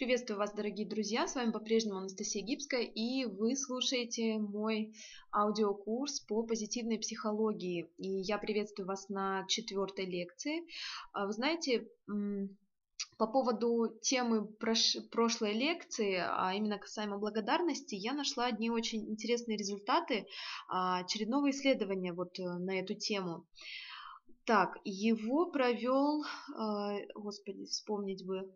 Приветствую вас, дорогие друзья! С вами по-прежнему Анастасия Гибская, и вы слушаете мой аудиокурс по позитивной психологии. И я приветствую вас на четвертой лекции. А вы знаете, по поводу темы прошлой лекции, а именно касаемо благодарности, я нашла одни очень интересные результаты а, очередного исследования вот э, на эту тему. Так, его провел, а, господи, вспомнить бы,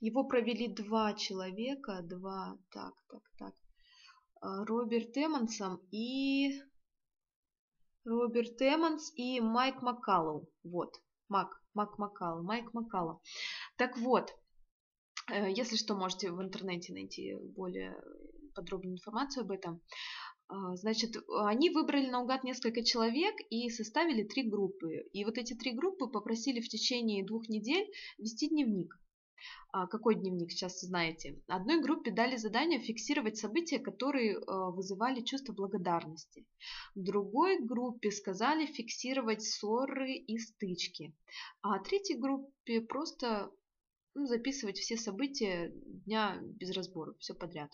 его провели два человека, два, так, так, так, а, Роберт Эммонсом и Роберт Эммонс и Майк Маккаллоу. Вот, Мак, Мак Маккаллоу, Майк Маккаллоу. Так вот, э, если что, можете в интернете найти более подробную информацию об этом. А, значит, они выбрали наугад несколько человек и составили три группы. И вот эти три группы попросили в течение двух недель вести дневник. А, какой дневник сейчас знаете. Одной группе дали задание фиксировать события, которые э, вызывали чувство благодарности. Другой группе сказали фиксировать ссоры и стычки. А третьей группе просто ну, записывать все события дня без разбора, все подряд.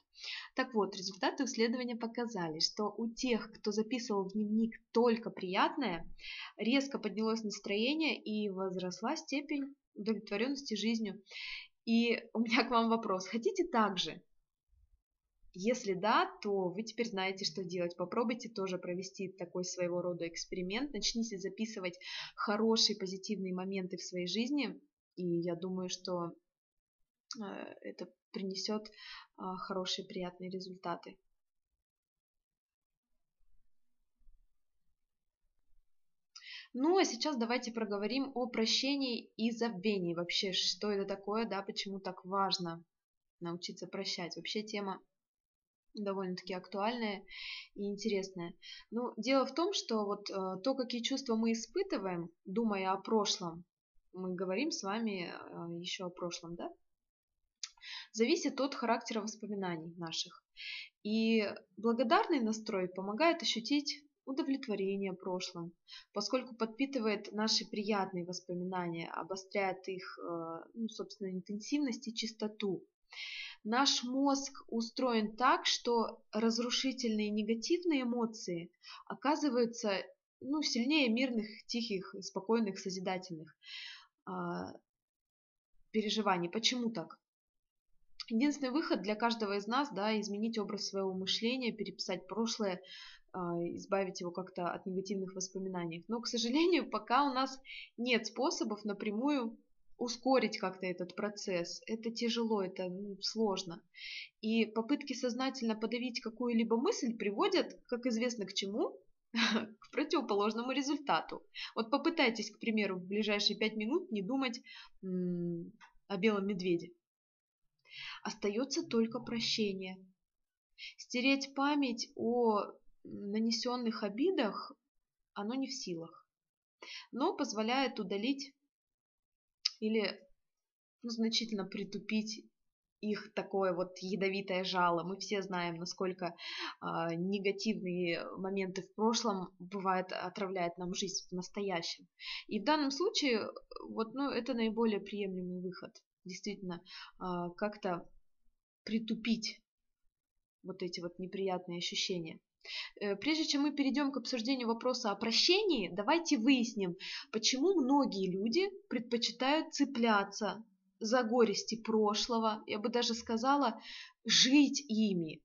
Так вот, результаты исследования показали, что у тех, кто записывал в дневник только приятное, резко поднялось настроение и возросла степень удовлетворенности жизнью. И у меня к вам вопрос. Хотите так же? Если да, то вы теперь знаете, что делать. Попробуйте тоже провести такой своего рода эксперимент. Начните записывать хорошие позитивные моменты в своей жизни. И я думаю, что э, это принесет а, хорошие приятные результаты. Ну, а сейчас давайте проговорим о прощении и забвении. Вообще, что это такое, да, почему так важно научиться прощать. Вообще тема довольно-таки актуальная и интересная. Ну, дело в том, что вот э, то, какие чувства мы испытываем, думая о прошлом, мы говорим с вами э, еще о прошлом, да, зависит от характера воспоминаний наших. И благодарный настрой помогает ощутить удовлетворение прошлым, поскольку подпитывает наши приятные воспоминания, обостряет их, э, ну, собственно, интенсивность и чистоту. Наш мозг устроен так, что разрушительные негативные эмоции оказываются ну, сильнее мирных, тихих, спокойных, созидательных э, переживаний. Почему так? Единственный выход для каждого из нас, да, изменить образ своего мышления, переписать прошлое, а, избавить его как-то от негативных воспоминаний. Но, к сожалению, пока у нас нет способов напрямую ускорить как-то этот процесс. Это тяжело, это ну, сложно. И попытки сознательно подавить какую-либо мысль приводят, как известно, к чему? к противоположному результату. Вот попытайтесь, к примеру, в ближайшие пять минут не думать о белом медведе. Остается только прощение. Стереть память о нанесенных обидах оно не в силах, но позволяет удалить или ну, значительно притупить их такое вот ядовитое жало. Мы все знаем, насколько э, негативные моменты в прошлом бывает отравляют нам жизнь в настоящем. И в данном случае вот, ну, это наиболее приемлемый выход. Действительно, э, как-то притупить вот эти вот неприятные ощущения. Э, прежде чем мы перейдем к обсуждению вопроса о прощении, давайте выясним, почему многие люди предпочитают цепляться за горести прошлого, я бы даже сказала, жить ими,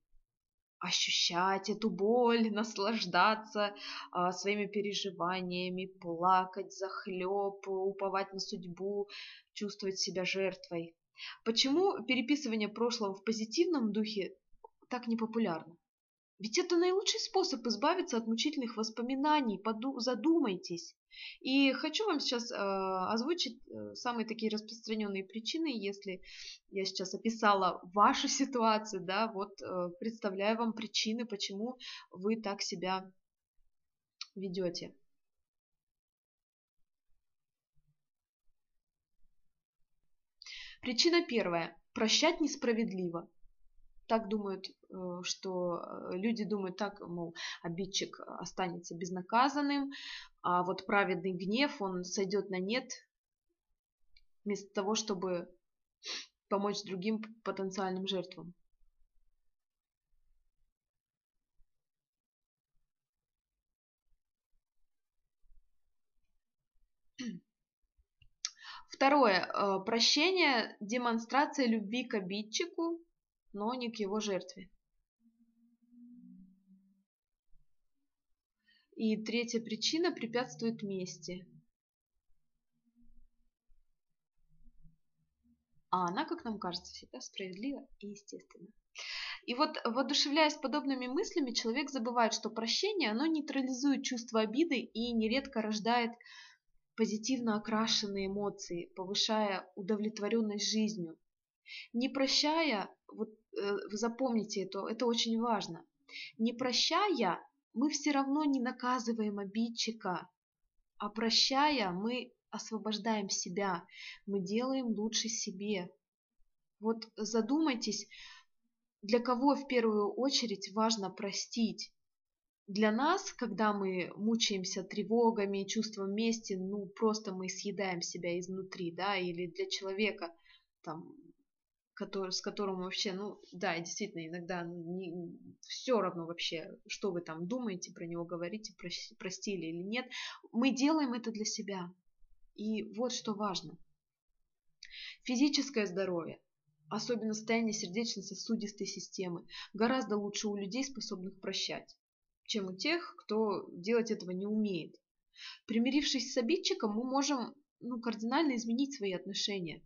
ощущать эту боль, наслаждаться а, своими переживаниями, плакать захлеб, уповать на судьбу, чувствовать себя жертвой. Почему переписывание прошлого в позитивном духе так непопулярно? Ведь это наилучший способ избавиться от мучительных воспоминаний. Поду задумайтесь. И хочу вам сейчас э, озвучить э, самые такие распространенные причины, если я сейчас описала вашу ситуацию, да, вот э, представляю вам причины, почему вы так себя ведете. Причина первая. Прощать несправедливо так думают, э, что э, люди думают так, мол, обидчик останется безнаказанным, а вот праведный гнев, он сойдет на нет, вместо того, чтобы помочь другим потенциальным жертвам. Второе. Э, прощение – демонстрация любви к обидчику, но не к его жертве. И третья причина препятствует мести. А она, как нам кажется, всегда справедлива и естественна. И вот, воодушевляясь подобными мыслями, человек забывает, что прощение, оно нейтрализует чувство обиды и нередко рождает позитивно окрашенные эмоции, повышая удовлетворенность жизнью. Не прощая, вот э, запомните это, это очень важно. Не прощая, мы все равно не наказываем обидчика, а прощая, мы освобождаем себя, мы делаем лучше себе. Вот задумайтесь, для кого в первую очередь важно простить? для нас, когда мы мучаемся тревогами, чувством мести, ну, просто мы съедаем себя изнутри, да, или для человека, там, который, с которым вообще, ну, да, действительно, иногда не, все равно вообще, что вы там думаете про него, говорите, простили или нет, мы делаем это для себя. И вот что важно. Физическое здоровье, особенно состояние сердечно-сосудистой системы, гораздо лучше у людей, способных прощать чем у тех, кто делать этого не умеет. Примирившись с обидчиком, мы можем ну, кардинально изменить свои отношения.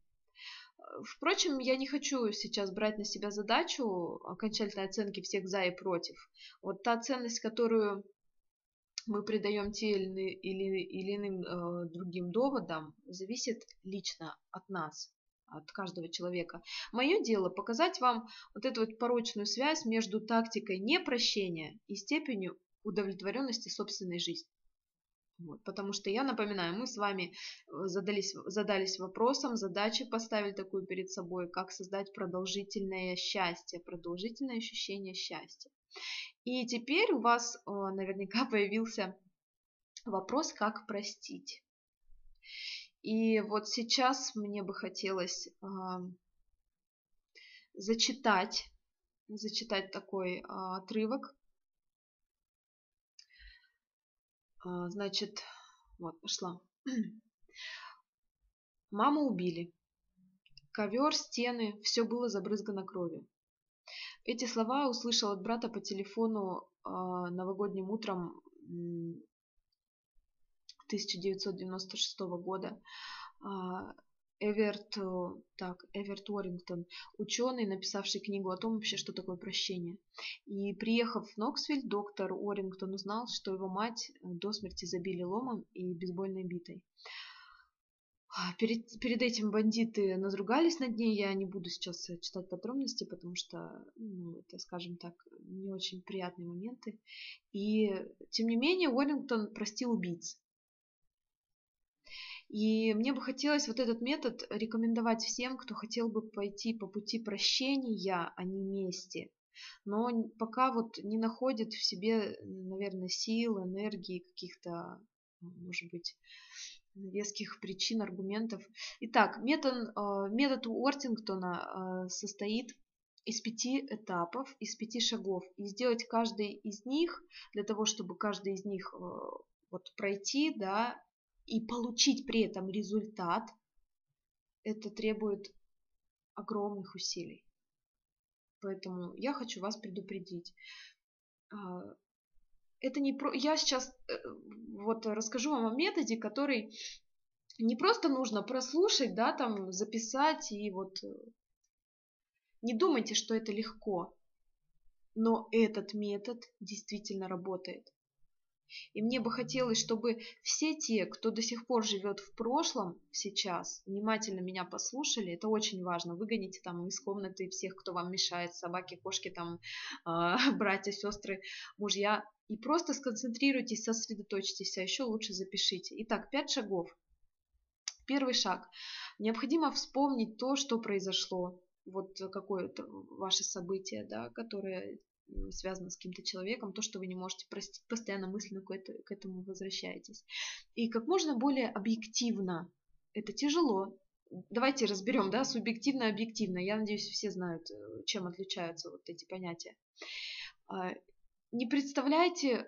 Впрочем, я не хочу сейчас брать на себя задачу окончательной оценки всех за и против. Вот та ценность, которую мы придаем те или, иным э, другим доводам, зависит лично от нас от каждого человека. Мое дело показать вам вот эту вот порочную связь между тактикой непрощения и степенью удовлетворенности собственной жизни. Вот, потому что я напоминаю, мы с вами э, задались, задались вопросом, задачей поставили такую перед собой, как создать продолжительное счастье, продолжительное ощущение счастья. И теперь у вас наверняка появился вопрос, как простить. И вот сейчас мне бы хотелось э, зачитать, зачитать такой э, отрывок. Э, значит, вот, пошла. Маму убили. Ковер, стены, все было забрызгано кровью. Эти слова услышал от брата по телефону э, новогодним утром 1996 года. Эверт, э, так, Эверт Уоррингтон, ученый, написавший книгу о том вообще, что такое прощение. И приехав в Ноксвиль, доктор Уоррингтон узнал, что его мать до смерти забили ломом и бейсбольной битой. А, перед, перед этим бандиты надругались над ней. Я не буду сейчас читать подробности, потому что, ну, это, скажем так, не очень приятные моменты. И, тем не менее, Уоррингтон простил убийц. И мне бы хотелось вот этот метод рекомендовать всем, кто хотел бы пойти по пути прощения, а не мести. Но пока вот не находит в себе, наверное, сил, энергии, каких-то, может быть, веских причин, аргументов. Итак, метод, э, метод Уортингтона э, состоит из пяти этапов, из пяти шагов. И сделать каждый из них, для того, чтобы каждый из них э, вот пройти, да, и получить при этом результат, это требует огромных усилий. Поэтому я хочу вас предупредить. А, это не про... Я сейчас э, вот расскажу вам о методе, который не просто нужно прослушать, да, там записать и вот... Э, не думайте, что это легко. Но этот метод действительно работает. И мне бы хотелось, чтобы все те, кто до сих пор живет в прошлом сейчас, внимательно меня послушали. Это очень важно. Выгоните там из комнаты всех, кто вам мешает, собаки, кошки, там, э, братья, сестры, мужья. И просто сконцентрируйтесь, сосредоточьтесь, а еще лучше запишите. Итак, пять шагов. Первый шаг. Необходимо вспомнить то, что произошло вот какое-то ваше событие, да, которое связано с каким-то человеком, то, что вы не можете простить, постоянно мысленно к, это, к этому возвращаетесь. И как можно более объективно, это тяжело, давайте разберем, да, субъективно, объективно. Я надеюсь, все знают, э, чем отличаются вот эти понятия. А, не представляйте э,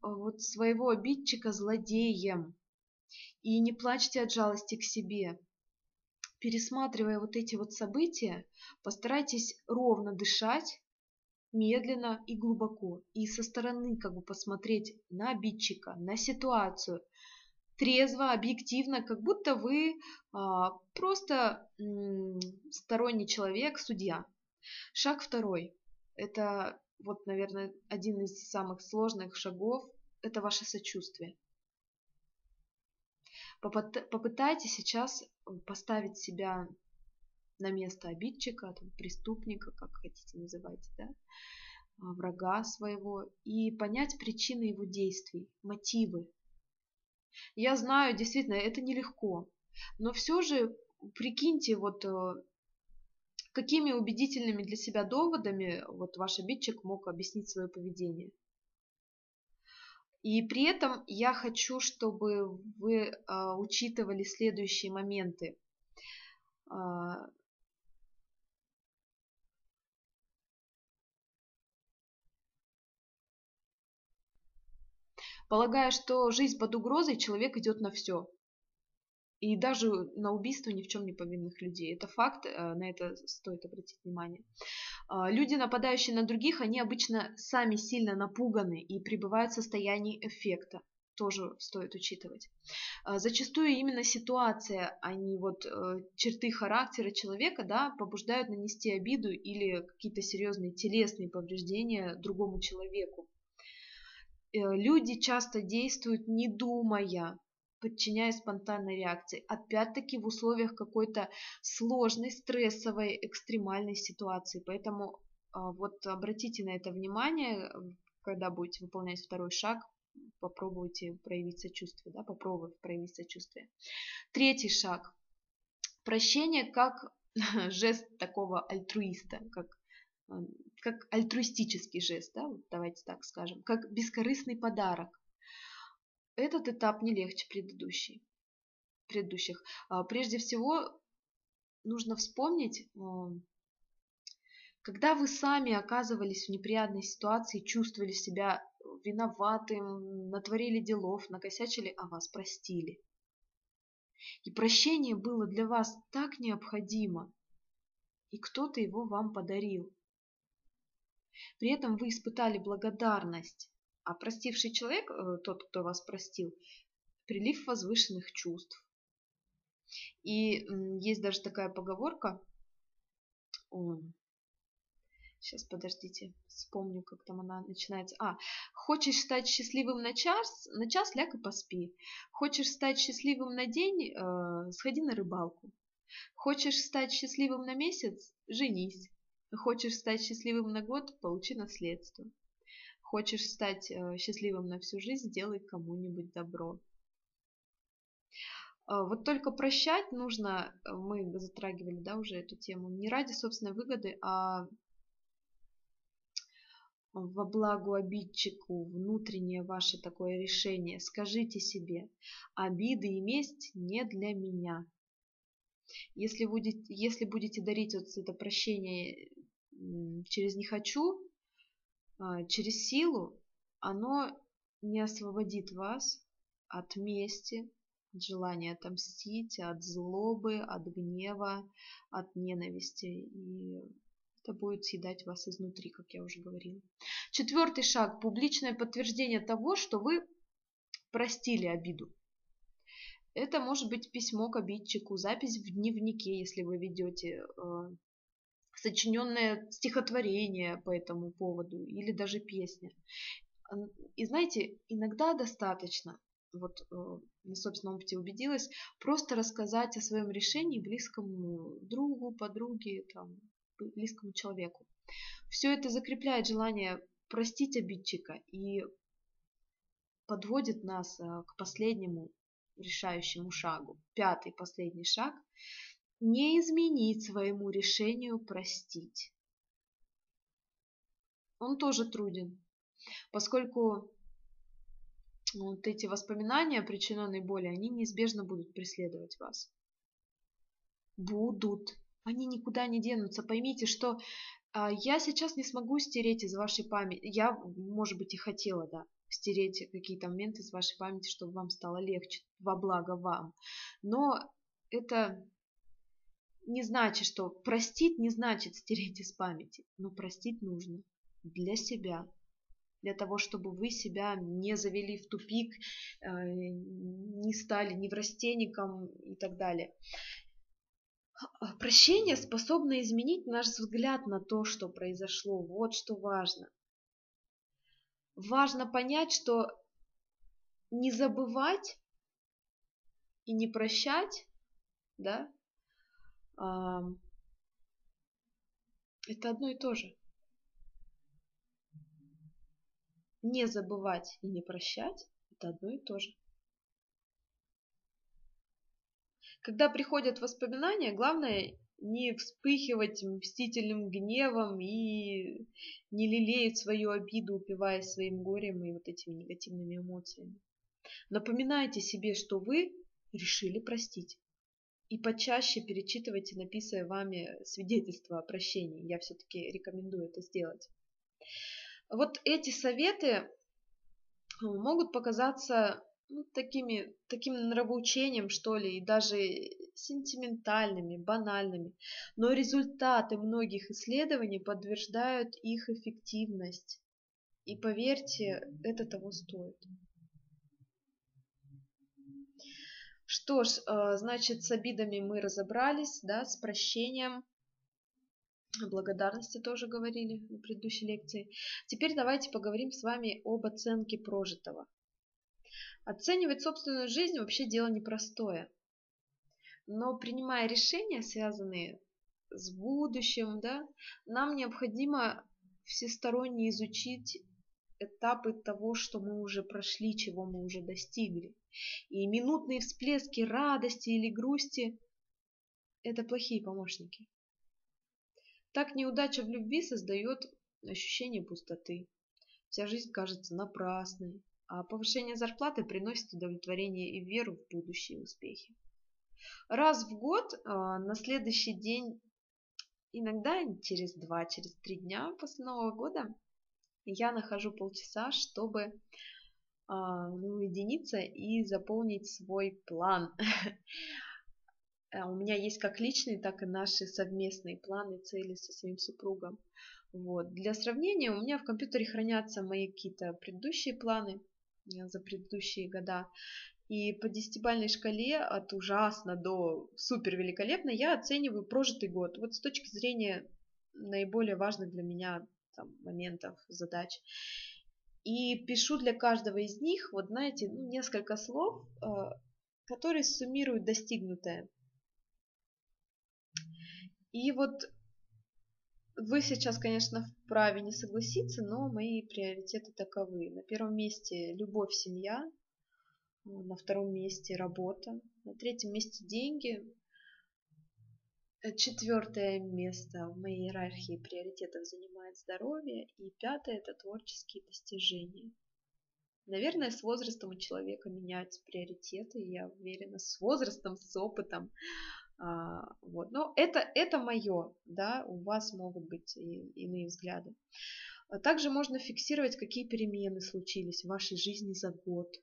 вот своего обидчика злодеем и не плачьте от жалости к себе. Пересматривая вот эти вот события, постарайтесь ровно дышать, медленно и глубоко, и со стороны как бы посмотреть на обидчика, на ситуацию, трезво, объективно, как будто вы а, просто м, сторонний человек, судья. Шаг второй. Это вот, наверное, один из самых сложных шагов. Это ваше сочувствие. Попытайтесь сейчас поставить себя на место обидчика, там, преступника, как хотите называть, да, а, врага своего, и понять причины его действий, мотивы, я знаю, действительно, это нелегко. Но все же прикиньте, вот э, какими убедительными для себя доводами вот ваш обидчик мог объяснить свое поведение. И при этом я хочу, чтобы вы а, учитывали следующие моменты. А, Полагая, что жизнь под угрозой, человек идет на все. И даже на убийство ни в чем не повинных людей. Это факт, э, на это стоит обратить внимание. А, люди, нападающие на других, они обычно сами сильно напуганы и пребывают в состоянии эффекта. Тоже стоит учитывать. А, зачастую именно ситуация, а не вот э, черты характера человека, да, побуждают нанести обиду или какие-то серьезные телесные повреждения другому человеку. Э, люди часто действуют не думая, подчиняясь спонтанной реакции. Опять-таки в условиях какой-то сложной, стрессовой, экстремальной ситуации. Поэтому а, вот обратите на это внимание, когда будете выполнять второй шаг, попробуйте проявить сочувствие, да, попробуйте проявить сочувствие. Третий шаг. Прощение как жест такого альтруиста, как как альтруистический жест, да, вот давайте так скажем, как бескорыстный подарок. Этот этап не легче предыдущий, предыдущих. А, прежде всего, нужно вспомнить, когда вы сами оказывались в неприятной ситуации, чувствовали себя виноватым, натворили делов, накосячили, а вас простили. И прощение было для вас так необходимо, и кто-то его вам подарил. При этом вы испытали благодарность, а простивший человек, э, тот, кто вас простил, прилив возвышенных чувств. И есть даже такая поговорка, сейчас подождите, вспомню, как там она начинается. А, хочешь стать счастливым на час, на час ляг и поспи. Хочешь стать счастливым на день, э, сходи на рыбалку. Хочешь стать счастливым на месяц, женись. Хочешь стать счастливым на год – получи наследство. Хочешь стать э, счастливым на всю жизнь – сделай кому-нибудь добро. А, вот только прощать нужно, э, мы затрагивали да, уже эту тему, не ради собственной выгоды, а во благо обидчику, внутреннее ваше такое решение. Скажите себе, обиды и месть не для меня. Если будете, если будете дарить вот это прощение через «не хочу», а, через силу, оно не освободит вас от мести, от желания отомстить, от злобы, от гнева, от ненависти. И это будет съедать вас изнутри, как я уже говорила. Четвертый шаг – публичное подтверждение того, что вы простили обиду. Это может быть письмо к обидчику, запись в дневнике, если вы ведете э, сочиненное стихотворение по этому поводу или даже песня. И знаете, иногда достаточно, вот э, на собственном опыте убедилась, просто рассказать о своем решении близкому другу, подруге, там, близкому человеку. Все это закрепляет желание простить обидчика и подводит нас э, к последнему решающему шагу. Пятый последний шаг не изменить своему решению простить. Он тоже труден, поскольку вот эти воспоминания о причиненной боли, они неизбежно будут преследовать вас. Будут. Они никуда не денутся. Поймите, что а, я сейчас не смогу стереть из вашей памяти. Я, может быть, и хотела, да, стереть какие-то моменты из вашей памяти, чтобы вам стало легче, во благо вам. Но это не значит, что простить не значит стереть из памяти, но простить нужно для себя, для того, чтобы вы себя не завели в тупик, э, не стали неврастенником и так далее. Прощение способно изменить наш взгляд на то, что произошло. Вот что важно. Важно понять, что не забывать и не прощать, да, это одно и то же. Не забывать и не прощать – это одно и то же. Когда приходят воспоминания, главное не вспыхивать мстительным гневом и не лелеять свою обиду, упиваясь своим горем и вот этими негативными эмоциями. Напоминайте себе, что вы решили простить. И почаще перечитывайте написанное вами свидетельство о прощении. Я все-таки рекомендую это сделать. Вот эти советы э, могут показаться ну, такими, таким нравоучением, что ли, и даже сентиментальными, банальными. Но результаты многих исследований подтверждают их эффективность. И поверьте, это того стоит. Что ж, э, значит, с обидами мы разобрались, да, с прощением. О благодарности тоже говорили в предыдущей лекции. Теперь давайте поговорим с вами об оценке прожитого. Оценивать собственную жизнь вообще дело непростое. Но принимая решения, связанные с будущим, да, нам необходимо всесторонне изучить этапы того, что мы уже прошли, чего мы уже достигли. И минутные всплески радости или грусти – это плохие помощники. Так неудача в любви создает ощущение пустоты. Вся жизнь кажется напрасной, а повышение зарплаты приносит удовлетворение и веру в будущие успехи. Раз в год, а, на следующий день, иногда через два, через три дня после Нового года, я нахожу полчаса, чтобы а, уединиться и заполнить свой план. А, у меня есть как личные, так и наши совместные планы, цели со своим супругом. Вот. Для сравнения, у меня в компьютере хранятся мои какие-то предыдущие планы э, за предыдущие года. И по десятибальной шкале от ужасно до супер великолепно я оцениваю прожитый год. Вот с точки зрения наиболее важных для меня там, моментов, задач. И пишу для каждого из них, вот знаете, ну, несколько слов, э, которые суммируют достигнутое. И вот вы сейчас, конечно, вправе не согласиться, но мои приоритеты таковы. На первом месте любовь, семья, на втором месте работа, на третьем месте деньги, Э, Четвертое место в моей иерархии приоритетов занимает здоровье. И пятое – это творческие достижения. Наверное, с возрастом у человека меняются приоритеты, я уверена, с возрастом, с опытом. А, вот. Но это, это мое, да, у вас могут быть и, иные взгляды. А также можно фиксировать, какие перемены случились в вашей жизни за год,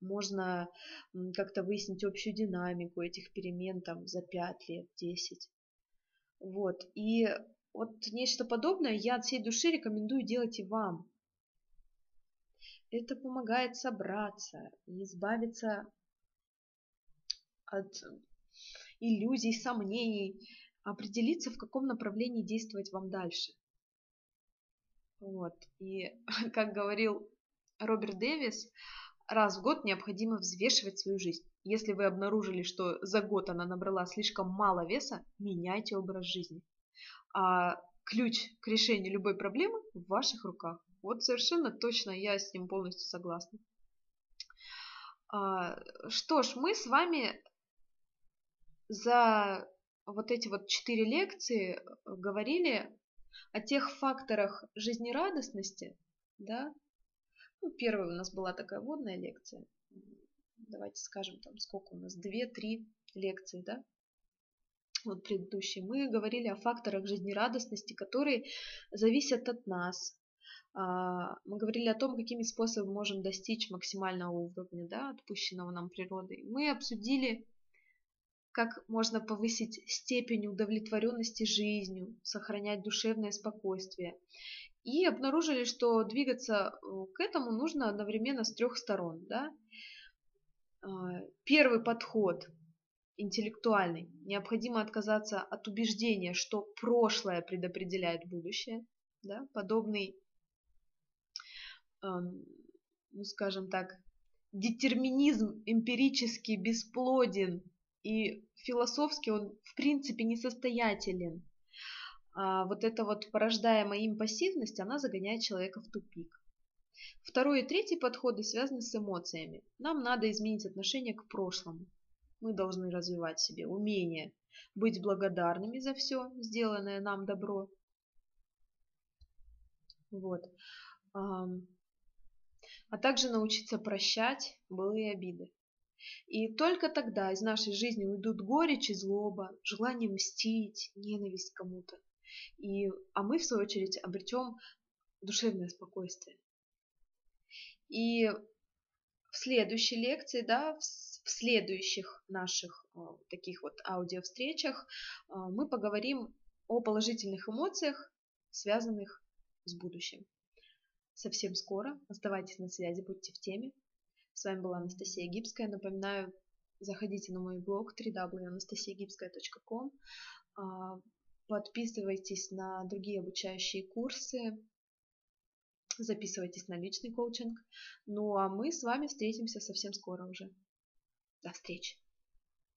можно как-то выяснить общую динамику этих перемен там за 5 лет, 10. Вот. И вот нечто подобное я от всей души рекомендую делать и вам. Это помогает собраться и избавиться от иллюзий, сомнений, определиться, в каком направлении действовать вам дальше. Вот. И, как говорил Роберт Дэвис, раз в год необходимо взвешивать свою жизнь. Если вы обнаружили, что за год она набрала слишком мало веса, меняйте образ жизни. А ключ к решению любой проблемы в ваших руках. Вот совершенно точно я с ним полностью согласна. А, что ж, мы с вами за вот эти вот четыре лекции говорили о тех факторах жизнерадостности, да, ну, первая у нас была такая водная лекция. Давайте скажем, там сколько у нас, две-три лекции, да? вот предыдущий, мы говорили о факторах жизнерадостности, которые зависят от нас. А, мы говорили о том, какими способами можем достичь максимального уровня, да, отпущенного нам природой. Мы обсудили, как можно повысить степень удовлетворенности жизнью, сохранять душевное спокойствие. И обнаружили, что двигаться э, к этому нужно одновременно с трех сторон. Да? А, первый подход интеллектуальный. Необходимо отказаться от убеждения, что прошлое предопределяет будущее. Да? Подобный, ну скажем так, детерминизм эмпирически бесплоден и философски он в принципе несостоятелен. А вот эта вот порождаемая им пассивность, она загоняет человека в тупик. Второй и третий подходы связаны с эмоциями. Нам надо изменить отношение к прошлому. Мы должны развивать в себе умение быть благодарными за все сделанное нам добро. Вот. А также научиться прощать былые обиды. И только тогда из нашей жизни уйдут горечь и злоба, желание мстить, ненависть кому-то. И, а мы, в свою очередь, обретем душевное спокойствие. И в следующей лекции, да, в следующих наших э, таких вот аудиовстречах э, мы поговорим о положительных эмоциях, связанных с будущим. Совсем скоро. Оставайтесь на связи, будьте в теме. С вами была Анастасия Гибская. Напоминаю, заходите на мой блог www.anastasiagibskaya.com. Подписывайтесь на другие обучающие курсы, записывайтесь на личный коучинг. Ну а мы с вами встретимся совсем скоро уже. До встречи!